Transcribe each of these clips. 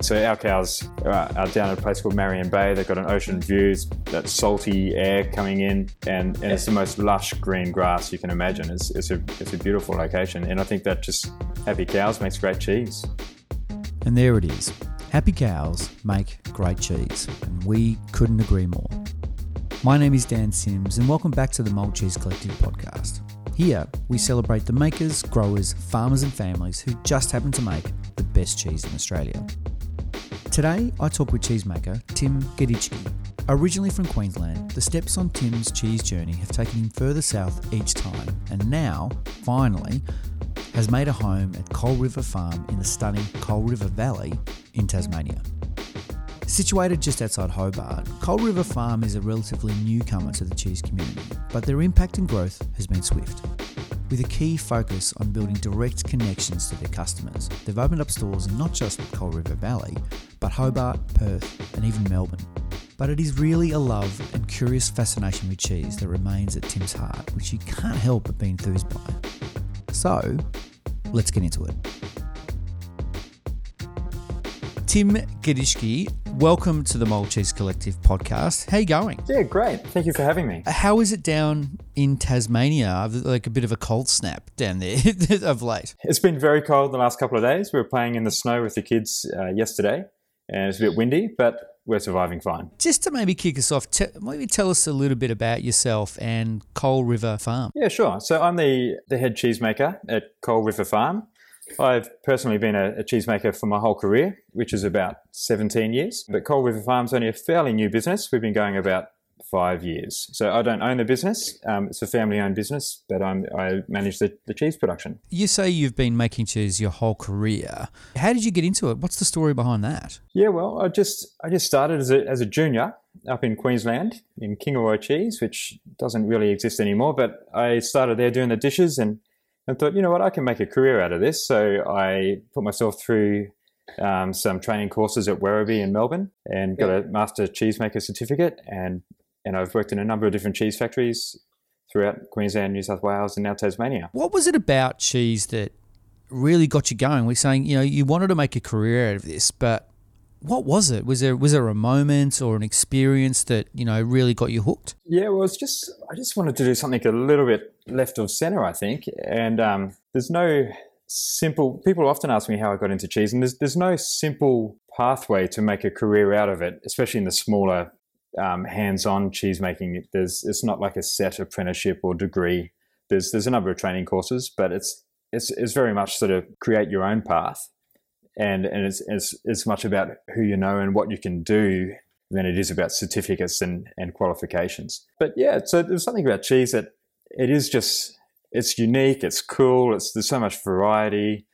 So our cows are down at a place called Marion Bay. They've got an ocean view, that salty air coming in, and, and it's the most lush green grass you can imagine. It's, it's, a, it's a beautiful location, and I think that just happy cows makes great cheese. And there it is. Happy cows make great cheese, and we couldn't agree more. My name is Dan Sims, and welcome back to the Mould Cheese Collective podcast. Here, we celebrate the makers, growers, farmers, and families who just happen to make the best cheese in Australia. Today, I talk with cheesemaker Tim Gadischke. Originally from Queensland, the steps on Tim's cheese journey have taken him further south each time, and now, finally, has made a home at Coal River Farm in the stunning Coal River Valley in Tasmania. Situated just outside Hobart, Coal River Farm is a relatively newcomer to the cheese community, but their impact and growth has been swift. With a key focus on building direct connections to their customers, they've opened up stores not just with Coal River Valley, but Hobart, Perth, and even Melbourne. But it is really a love and curious fascination with cheese that remains at Tim's heart, which you can't help but be enthused by. So, let's get into it. Tim Gadischke, welcome to the Mould Cheese Collective podcast. How you going? Yeah, great. Thank you for having me. How is it down in Tasmania? I've- Like a bit of a cold snap down there of late. It's been very cold the last couple of days. We were playing in the snow with the kids uh, yesterday, and it's a bit windy, but we're surviving fine. Just to maybe kick us off, te- maybe tell us a little bit about yourself and Coal River Farm. Yeah, sure. So I'm the, the head cheesemaker at Coal River Farm. I've personally been a, a cheesemaker for my whole career, which is about 17 years. But Coal River Farm's only a fairly new business. We've been going about five years. So I don't own the business. Um, it's a family-owned business, but I'm, I manage the, the cheese production. You say you've been making cheese your whole career. How did you get into it? What's the story behind that? Yeah, well, I just I just started as a, as a junior up in Queensland in Kingaroy Cheese, which doesn't really exist anymore. But I started there doing the dishes and, and thought, you know what, I can make a career out of this. So I put myself through um, some training courses at Werribee in Melbourne and got a master cheesemaker certificate. And and I've worked in a number of different cheese factories throughout Queensland, New South Wales, and now Tasmania. What was it about cheese that really got you going? We're saying, you know, you wanted to make a career out of this, but what was it? Was there was there a moment or an experience that, you know, really got you hooked? Yeah, well, it's just I just wanted to do something a little bit left of center, I think. And um, there's no simple. People often ask me how I got into cheese, and there's there's no simple pathway to make a career out of it, especially in the smaller um, hands-on cheese making. There's it's not like a set apprenticeship or degree. There's there's a number of training courses, but it's it's it's very much sort of create your own path, and and it's it's it's much about who you know and what you can do than it is about certificates and, and qualifications. But yeah, so there's something about cheese that it is just it's unique, it's cool, it's there's so much variety,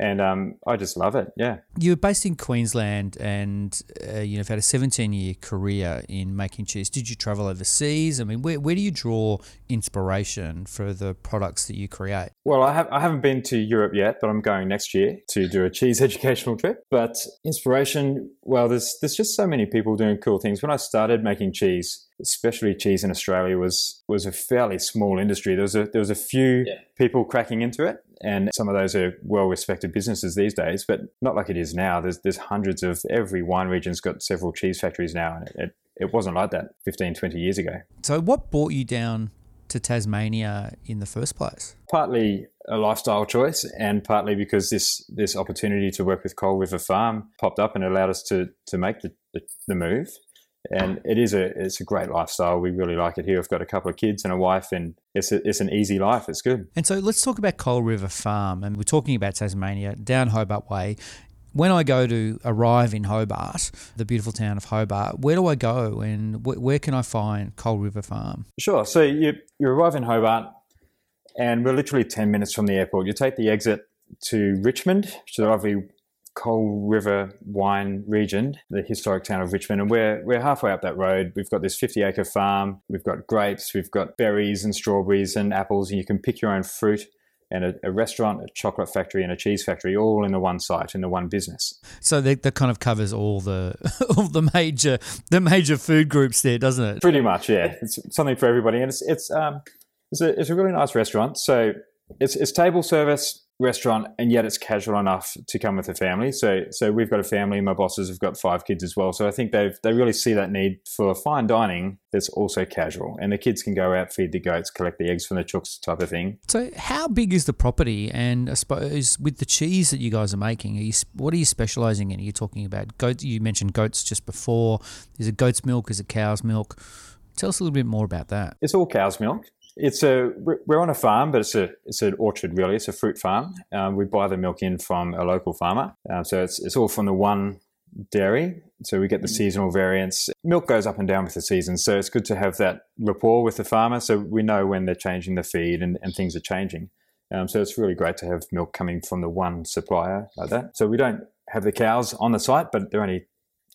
and um, I just love it. Yeah. You were based in Queensland and uh, you know, have had a 17 year career in making cheese. Did you travel overseas? I mean, where, where do you draw inspiration for the products that you create? Well, I have I haven't been to Europe yet, but I'm going next year to do a cheese educational trip. But inspiration, well, there's there's just so many people doing cool things. When I started making cheese, especially cheese in Australia was was a fairly small industry. There was a there was a few people cracking into it, and some of those are well respected businesses these days, but not like it is now. There's there's hundreds of every wine region's got several cheese factories now, and it, it, it wasn't like that 15, 20 years ago. So, what brought you down to Tasmania in the first place? partly a lifestyle choice and partly because this this opportunity to work with Coal River Farm popped up and allowed us to to make the, the, the move. And it is a it's a great lifestyle. We really like it here. We've got a couple of kids and a wife, and it's a, it's an easy life. It's good. And so let's talk about Coal River Farm. And we're talking about Tasmania, down Hobart Way. When I go to arrive in Hobart, the beautiful town of Hobart, where do I go and wh- where can I find Coal River Farm? Sure. So you you arrive in Hobart, and we're literally ten minutes from the airport. You take the exit to Richmond, which is lovely Coal River wine region, the historic town of Richmond, and we're we're halfway up that road. We've got this 50 acre farm. We've got grapes, we've got berries and strawberries and apples, and you can pick your own fruit. And a, a restaurant, a chocolate factory, and a cheese factory, all in the one site, in the one business. So that, that kind of covers all the all the major the major food groups there, doesn't it? Pretty much, yeah. It's something for everybody, and it's it's um it's a it's a really nice restaurant. So it's it's table service. Restaurant, and yet it's casual enough to come with a family. So, so we've got a family. My bosses have got five kids as well. So I think they've they really see that need for fine dining that's also casual, and the kids can go out, feed the goats, collect the eggs from the chooks, type of thing. So, how big is the property? And I suppose with the cheese that you guys are making, are you, what are you specialising in? Are you talking about goats? You mentioned goats just before. Is it goat's milk? Is it cow's milk? Tell us a little bit more about that. It's all cow's milk. It's a we're on a farm, but it's a it's an orchard really. It's a fruit farm. Um, we buy the milk in from a local farmer, um, so it's it's all from the one dairy. So we get the mm. seasonal variants. Milk goes up and down with the seasons, so it's good to have that rapport with the farmer, so we know when they're changing the feed and, and things are changing. Um, so it's really great to have milk coming from the one supplier like that. So we don't have the cows on the site, but they're only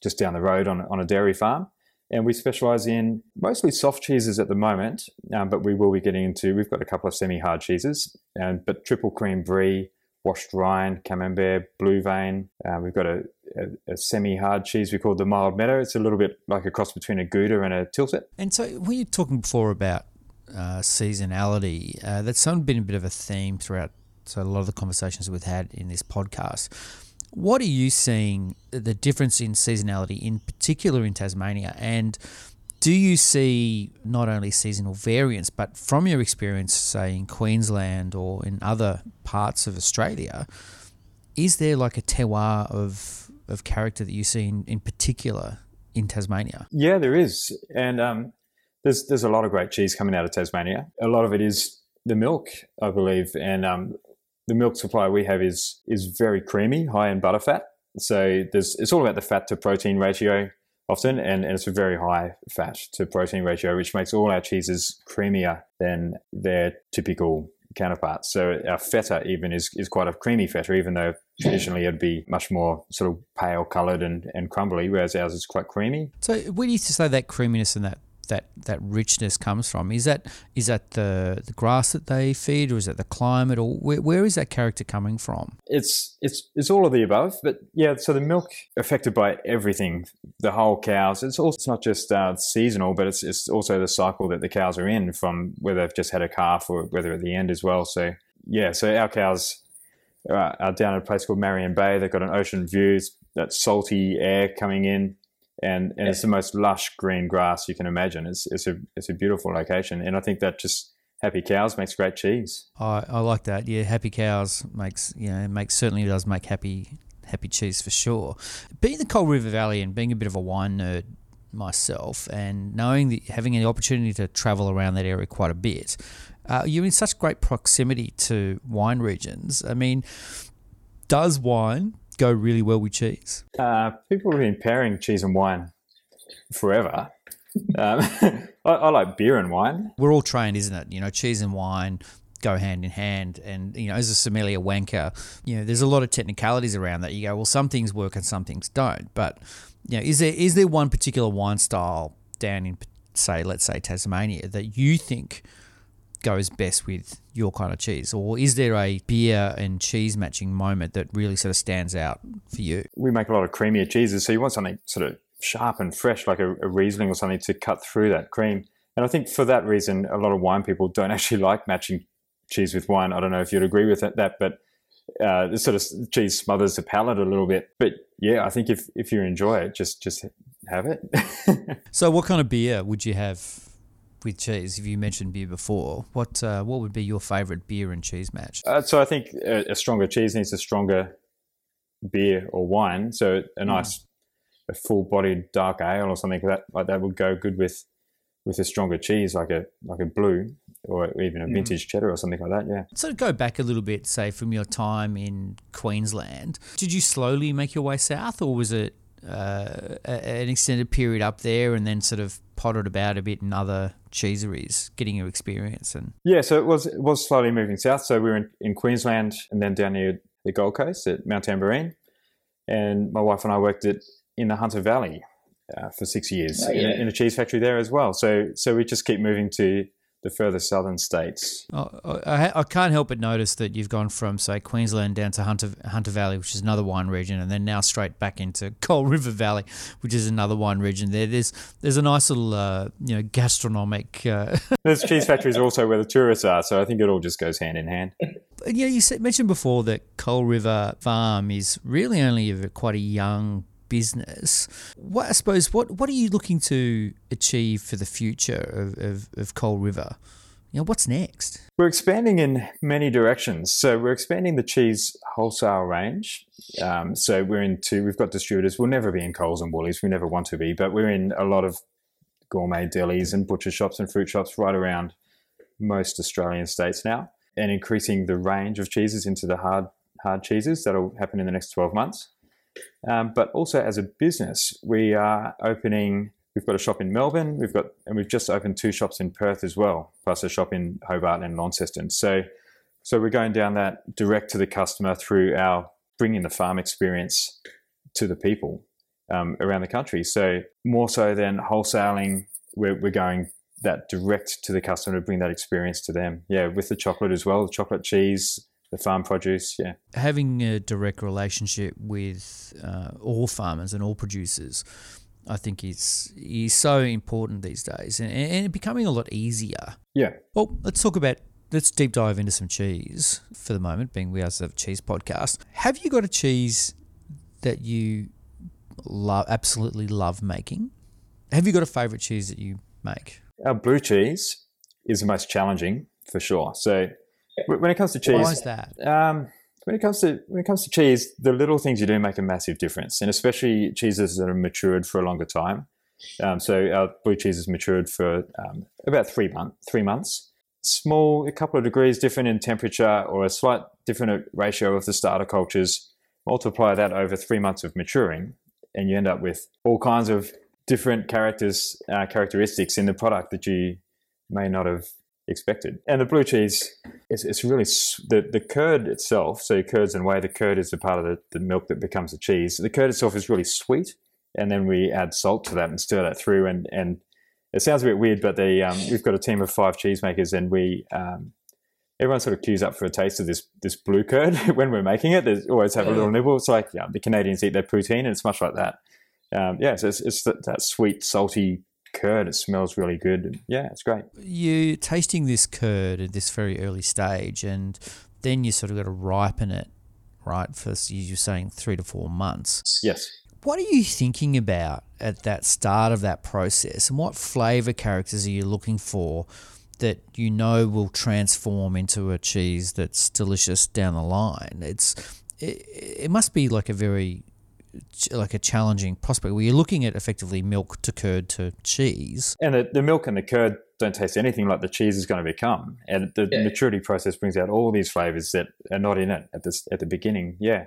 just down the road on, on a dairy farm and we specialize in mostly soft cheeses at the moment, um, but we will be getting into. We've got a couple of semi-hard cheeses, um, but triple cream brie, washed rind, camembert, blue vein. Uh, we've got a, a, a, semi-hard cheese we call the mild meadow. It's a little bit like a cross between a Gouda and a Tilsit. And so, when you're talking before about uh, seasonality, uh, that's been a bit of a theme throughout. So a lot of the conversations we've had in this podcast. What are you seeing the difference in seasonality, in particular in Tasmania? And do you see not only seasonal variance, but from your experience, say in Queensland or in other parts of Australia, is there like a terroir of, of character that you see in, in particular in Tasmania? Yeah, there is. And um, there's, there's a lot of great cheese coming out of Tasmania. A lot of it is the milk, I believe. And um, the milk supply we have is is very creamy, high in butterfat. So there's it's all about the fat to protein ratio often, and, and it's a very high fat to protein ratio, which makes all our cheeses creamier than their typical counterparts. So our feta even is, is quite a creamy feta, even though traditionally it'd be much more sort of pale coloured and, and crumbly, whereas ours is quite creamy. So where do you say that creaminess and that that that richness comes from? Is that is that the the grass that they feed, or is it the climate, or where, where is that character coming from? It's it's it's all of the above, but yeah. So the milk affected by everything, the whole cows. It's also it's not just uh, seasonal, but it's it's also the cycle that the cows are in from whether they've just had a calf or whether at the end as well. So yeah, so our cows are down at a place called Marion Bay. They've got an ocean view, that salty air coming in and and it's the most lush green grass you can imagine. It's it's a it's a beautiful location, and I think that just happy cows makes great cheese. I, I like that. Yeah, happy cows makes you know makes certainly does make happy happy cheese for sure. Being the Coal River Valley and being a bit of a wine nerd myself, and knowing that having the opportunity to travel around that area quite a bit, uh, you're in such great proximity to wine regions. I mean, does wine go really well with cheese? Uh, people have been pairing cheese and wine forever. Um, I, I, like beer and wine. We're all trained, isn't it? You know, cheese and wine go hand in hand. And, you know, as a sommelier wanker, you know, there's a lot of technicalities around that. You go, well, some things work and some things don't. But, you know, is there is there one particular wine style down in, say, let's say Tasmania that you think – goes best with your kind of cheese? Or is there a beer and cheese matching moment that really sort of stands out for you? We make a lot of creamier cheeses, so you want something sort of sharp and fresh, like a, a Riesling or something, to cut through that cream. And I think for that reason, a lot of wine people don't actually like matching cheese with wine. I don't know if you'd agree with that, but uh, this sort of cheese smothers the palate a little bit. But yeah, I think if if you enjoy it, just just have it. so, what kind of beer would you have with cheese, if you mentioned beer before, what uh, what would be your favourite beer and cheese match? Uh, so I think a, a, stronger cheese needs a stronger beer or wine. So a mm. nice, mm. a full-bodied dark ale or something like that, like that would go good with with a stronger cheese, like a like a blue or even a mm. vintage mm. cheddar or something like that. Yeah. So go back a little bit, say from your time in Queensland, did you slowly make your way south, or was it uh, an extended period up there and then sort of potted about a bit in other cheeseries, getting your experience and yeah. So it was it was slowly moving south. So we were in, in Queensland and then down near the Gold Coast at Mount Tamborine, and my wife and I worked it in the Hunter Valley uh, for six years oh, yeah. in, a, in, a, cheese factory there as well. So so we just keep moving to the further southern states. Oh, I, I, can't help but notice that you've gone from, say, Queensland down to Hunter, Hunter Valley, which is another wine region, and then now straight back into Coal River Valley, which is another wine region. There, there's there's a nice little, uh, you know, gastronomic. Uh... There's cheese factories are also where the tourists are, so I think it all just goes hand in hand. you know, you mentioned before that Coal River Farm is really only a, quite a young business. What I suppose what what are you looking to achieve for the future of, of, of Coal River? You know, what's next? We're expanding in many directions. So we're expanding the cheese wholesale range. Um, so we're into we've got distributors. We'll never be in Coles and Woolies. We never want to be, but we're in a lot of gourmet delis and butcher shops and fruit shops right around most Australian states now, and increasing the range of cheeses into the hard hard cheeses. That'll happen in the next twelve months. Um, but also as a business, we are opening. We've got a shop in Melbourne. We've got and we've just opened two shops in Perth as well, plus a shop in Hobart and Launceston. So, so we're going down that direct to the customer through our bringing the farm experience to the people um, around the country. So more so than wholesaling, we're, we're going that direct to the customer to bring that experience to them. Yeah, with the chocolate as well, the chocolate cheese, the farm produce. Yeah, having a direct relationship with uh, all farmers and all producers. I think is is so important these days, and, and becoming a lot easier. Yeah. Well, let's talk about let's deep dive into some cheese for the moment, being we are a cheese podcast. Have you got a cheese that you love, absolutely love making? Have you got a favorite cheese that you make? Our blue cheese is the most challenging for sure. So when it comes to cheese, why is that? Um, when it comes to when it comes to cheese, the little things you do make a massive difference, and especially cheeses that are matured for a longer time. Um, so our blue cheese is matured for um, about three month three months. Small, a couple of degrees different in temperature, or a slight different ratio of the starter cultures. Multiply that over three months of maturing, and you end up with all kinds of different characters uh, characteristics in the product that you may not have expected. And the blue cheese, it's, it's really the, the curd itself. So curds and whey, the curd is the part of the, the milk that becomes the cheese. The curd itself is really sweet, and then we add salt to that and stir that through. And and it sounds a bit weird, but the um, we've got a team of five cheesemakers, and we um, everyone sort of queues up for a taste of this this blue curd when we're making it. They always have a little nibble. It's like yeah, the Canadians eat their poutine, and it's much like that. Um, yeah, so it's, it's that, that sweet, salty curd. It smells really good. Yeah, it's great. You tasting this curd at this very early stage, and then you sort of got to ripen it, right? For you're saying three to four months. Yes. What are you thinking about at that start of that process, and what flavor characters are you looking for? That you know will transform into a cheese that's delicious down the line. It's it, it must be like a very like a challenging prospect where you're looking at effectively milk to curd to cheese. And the, the milk and the curd don't taste anything like the cheese is going to become. And the yeah. maturity process brings out all these flavors that are not in it at this at the beginning. Yeah.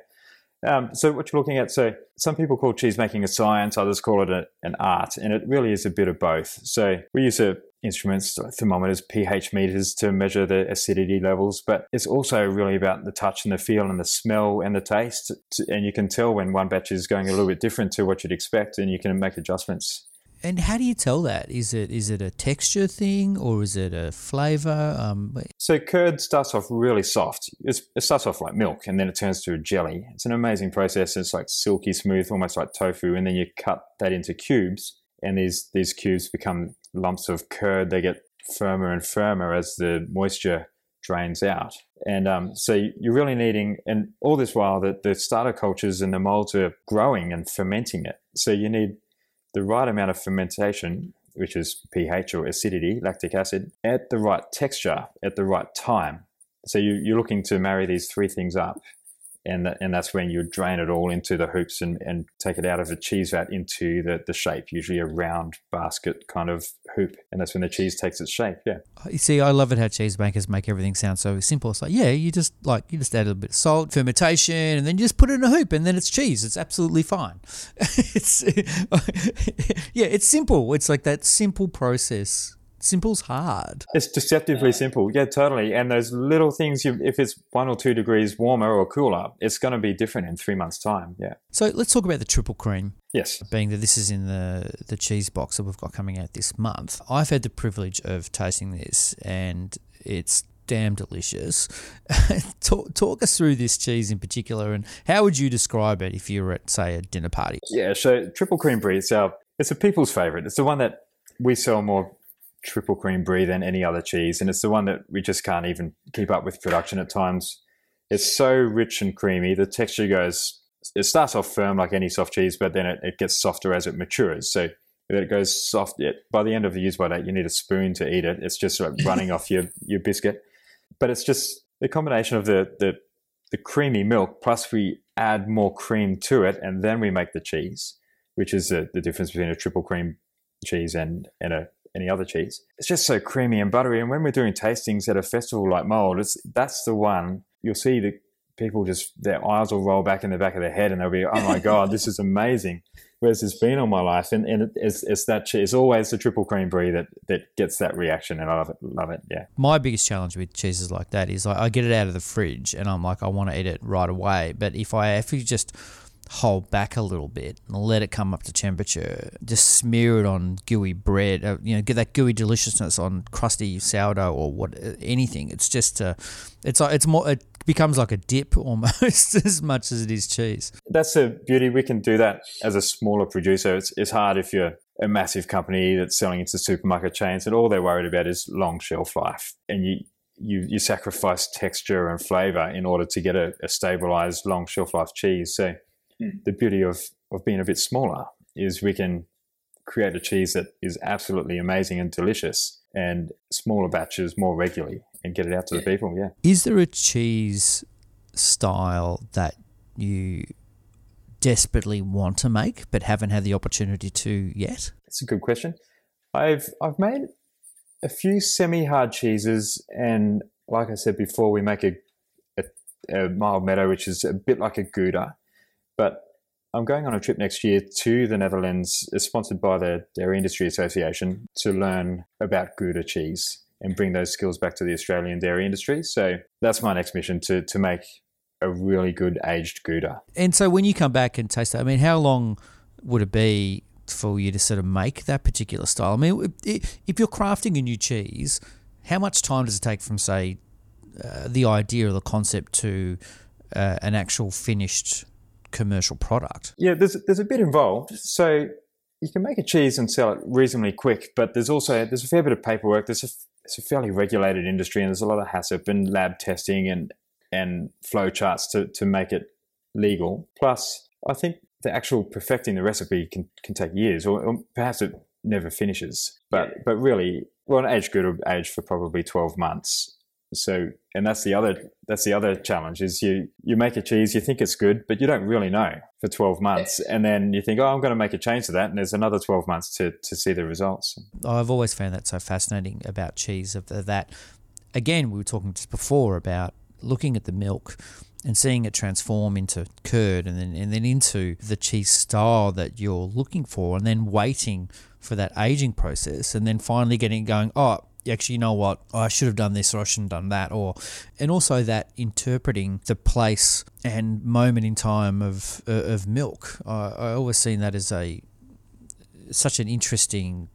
Um, so what you're looking at, so some people call cheese making a science, others call it a, an art, and it really is a bit of both. So we use a instruments, thermometers, pH meters to measure the acidity levels, but it's also really about the touch and the feel and the smell and the taste. And you can tell when one batch is going a little bit different to what you'd expect, and you can make adjustments. And how do you tell that? Is it is it a texture thing or is it a flavor? Um, so curd starts off really soft. It's, it starts off like milk, and then it turns to a jelly. It's an amazing process. It's like silky smooth, almost like tofu, and then you cut that into cubes, and these these cubes become lumps of curd. They get firmer and firmer as the moisture drains out. And um, so you're really needing, and all this while that the starter cultures and the molds are growing and fermenting it. So you need the right amount of fermentation, which is pH or acidity, lactic acid, at the right texture at the right time. So you, you're looking to marry these three things up and and that's when you drain it all into the hoops and, and take it out of the cheese vat into the, the shape, usually a round basket kind of hoop, and that's when the cheese takes its shape. Yeah. Uh, you see, I love it how cheese makers make everything sound so simple. It's like, yeah, you just like you just add a little bit of salt, fermentation, and then you just put it in a hoop, and then it's cheese. It's absolutely fine. it's yeah, it's simple. It's like that simple process simple's hard. It's deceptively simple. Yeah, totally. And those little things, you, if it's one or two degrees warmer or cooler, it's going to be different in three months' time. Yeah. So let's talk about the triple cream. Yes. Being that this is in the, the cheese box that we've got coming out this month, I've had the privilege of tasting this and it's damn delicious. talk, talk us through this cheese in particular and how would you describe it if you were at, say, a dinner party? Yeah, so triple cream brie, it's, our, it's a people's favorite. It's the one that we sell more triple cream brie than any other cheese, and it's the one that we just can't even keep up with production at times. it's so rich and creamy. The texture goes. It starts off firm like any soft cheese, but then it, it gets softer as it matures. So it goes soft. It, by the end of the use by date, you need a spoon to eat it. It's just like running off your, your biscuit. But it's just the combination of the, the the creamy milk plus we add more cream to it, and then we make the cheese, which is the, the difference between a triple cream cheese and and a any other cheese. It's just so creamy and buttery. And when we're doing tastings at a festival like Mold, it's that's the one you'll see the people just their eyes will roll back in the back of their head and they'll be, oh my god, this is amazing. Where's this been all my life? And, and it's, it's that it's always the triple cream brie that, that gets that reaction, and I love it. Love it. Yeah. My biggest challenge with cheeses like that is like I get it out of the fridge and I'm like I want to eat it right away. But if I if you just hold back a little bit and let it come up to temperature. Just smear it on gooey bread. Uh, you know, get that gooey deliciousness on crusty sourdough or what anything. It's just uh, it's it's more it becomes like a dip almost as much as it is cheese. That's the beauty. We can do that as a smaller producer. It's it's hard if you're a massive company that's selling into supermarket chains and all they're worried about is long shelf life and you you, you sacrifice texture and flavor in order to get a, a stabilized long shelf life cheese. So Mm. the beauty of, of being a bit smaller is we can create a cheese that is absolutely amazing and delicious and smaller batches more regularly and get it out to the people. Yeah. Is there a cheese style that you desperately want to make but haven't had the opportunity to yet? That's a good question. I've I've made a few semi-hard cheeses, and like I said before, we make a, a, a mild meadow, which is a bit like a Gouda, but I'm going on a trip next year to the Netherlands, sponsored by the Dairy Industry Association, to learn about Gouda cheese and bring those skills back to the Australian dairy industry. So that's my next mission to to make a really good aged Gouda. And so when you come back and taste that, I mean, how long would it be for you to sort of make that particular style? I mean, if you're crafting a new cheese, how much time does it take from, say, uh, the idea or the concept to uh, an actual finished commercial product. Yeah, there's there's a bit involved. So you can make a cheese and sell it reasonably quick, but there's also there's a fair bit of paperwork. There's a it's a fairly regulated industry, and there's a lot of HACCP and lab testing and and flow charts to to make it legal. Plus, I think the actual perfecting the recipe can can take years, or, or perhaps it never finishes. But but really, well, an aged Gouda will age for probably twelve months so and that's the other that's the other challenge is you you make a cheese you think it's good but you don't really know for 12 months. And then you think oh i'm going to make a change to that. And there's another 12 months to to see the results. I've always found that so fascinating about cheese of that again we were talking just before about looking at the milk and seeing it transform into curd and then and then into the cheese style that you're looking for and then waiting for that aging process and then finally getting going oh actually, you know what, I should have done this or I shouldn't have done that, or and also that interpreting the place and moment in time of uh, of milk. I, I always seen that as a such an interesting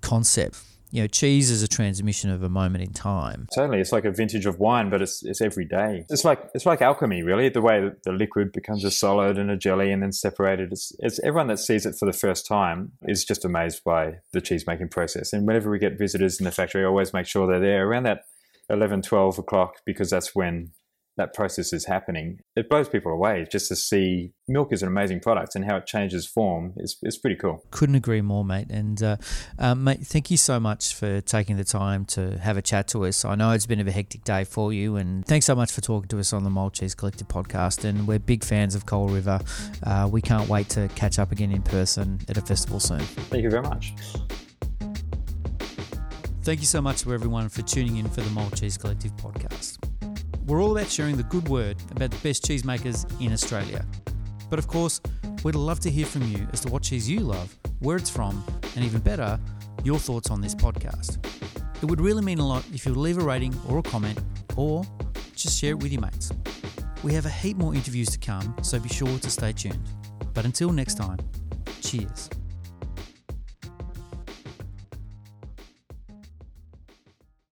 concept you know, cheese is a transmission of a moment in time. Totally, it's like a vintage of wine, but it's it's every day. It's like it's like alchemy, really. The way that the liquid becomes a solid and a jelly, and then separated. It's, it's everyone that sees it for the first time is just amazed by the cheese making process. And whenever we get visitors in the factory, I always make sure they're there around that 11, 12 o'clock because that's when that process is happening, it blows people away just to see milk is an amazing product and how it changes form is, is pretty cool. Couldn't agree more, mate. And, uh, um, mate, thank you so much for taking the time to have a chat to us. I know it's been a hectic day for you, and thanks so much for talking to us on the Mold Cheese Collective podcast. And we're big fans of Coal River. Uh, we can't wait to catch up again in person at a festival soon. Thank you very much. Thank you so much to everyone for tuning in for the Mold Cheese Collective podcast. We're all about sharing the good word about the best cheesemakers in Australia. But of course, we'd love to hear from you as to what cheese you love, where it's from, and even better, your thoughts on this podcast. It would really mean a lot if you leave a rating or a comment, or just share it with your mates. We have a heap more interviews to come, so be sure to stay tuned. But until next time, cheers.